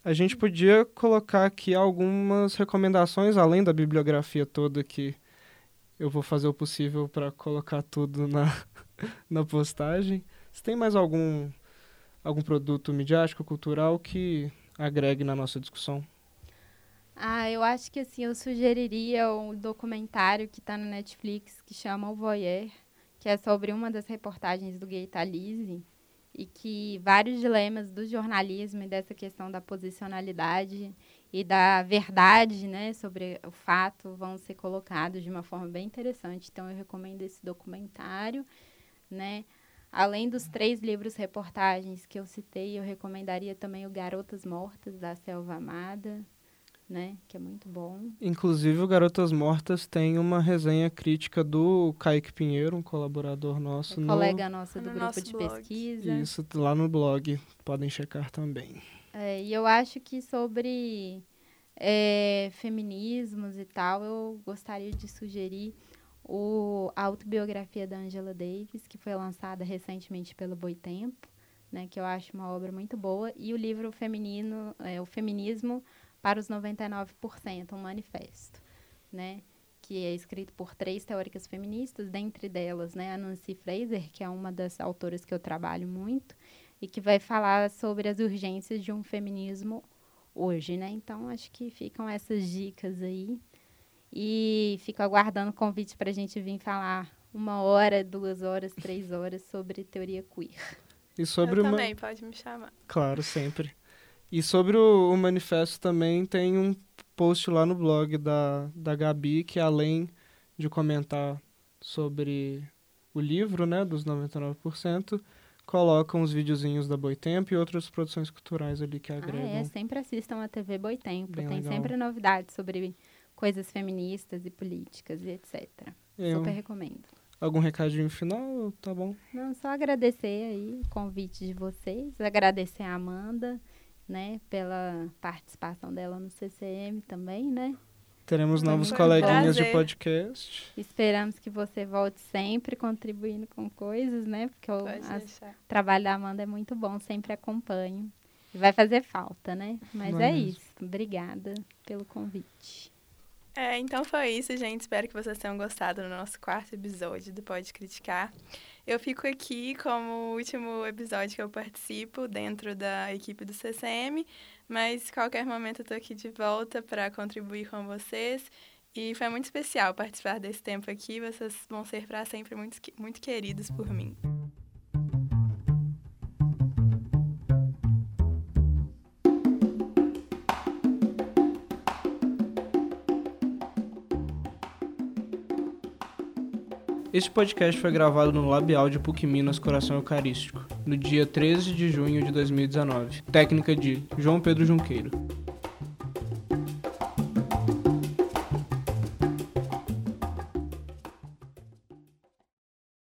a gente podia colocar aqui algumas recomendações, além da bibliografia toda que eu vou fazer o possível para colocar tudo na, [laughs] na postagem. Se tem mais algum, algum produto midiático, cultural que agregue na nossa discussão? Ah, eu acho que assim, eu sugeriria um documentário que está no Netflix que chama O Voyeur, que é sobre uma das reportagens do Gay Talise, e que vários dilemas do jornalismo e dessa questão da posicionalidade e da verdade, né, sobre o fato vão ser colocados de uma forma bem interessante. Então eu recomendo esse documentário, né? Além dos três livros reportagens que eu citei, eu recomendaria também o Garotas Mortas da Selva Amada, né? Que é muito bom. Inclusive, o Garotas Mortas tem uma resenha crítica do Kaique Pinheiro, um colaborador nosso. Um no... colega nosso do no grupo nosso de blog. pesquisa. Isso, lá no blog. Podem checar também. É, e eu acho que sobre é, feminismos e tal, eu gostaria de sugerir o, a autobiografia da Angela Davis, que foi lançada recentemente pelo Boitempo, né, que eu acho uma obra muito boa, e o livro feminino, é, o feminismo para os 99%, um manifesto, né? Que é escrito por três teóricas feministas, dentre delas, né, a Nancy Fraser, que é uma das autoras que eu trabalho muito, e que vai falar sobre as urgências de um feminismo hoje, né? Então, acho que ficam essas dicas aí. E fico aguardando o convite para a gente vir falar uma hora, duas horas, três horas sobre teoria queer. E sobre eu uma... também, pode me chamar. Claro, sempre. E sobre o, o, manifesto também tem um post lá no blog da, da Gabi, que além de comentar sobre o livro, né, dos 99%, coloca uns videozinhos da Boitempo e outras produções culturais ali que agregam. Ah, é, sempre assistam a TV Boitempo. Bem tem legal. sempre novidades sobre coisas feministas e políticas e etc. Eu- Super recomendo. Algum recadinho final? Tá bom. Não, só agradecer aí o convite de vocês, agradecer a Amanda, né, pela participação dela no CCM também, né? Teremos Foi novos um coleguinhas de podcast. Esperamos que você volte sempre contribuindo com coisas, né? Porque o trabalho da Amanda é muito bom, sempre acompanho. E vai fazer falta, né? Mas é mesmo. isso. Obrigada pelo convite. É, então foi isso, gente. Espero que vocês tenham gostado do nosso quarto episódio do Pode Criticar. Eu fico aqui como o último episódio que eu participo dentro da equipe do CCM, Mas qualquer momento eu tô aqui de volta para contribuir com vocês. E foi muito especial participar desse tempo aqui. Vocês vão ser para sempre muito, muito queridos por mim. Este podcast foi gravado no Labial de PUC Minas Coração Eucarístico, no dia 13 de junho de 2019. Técnica de João Pedro Junqueiro.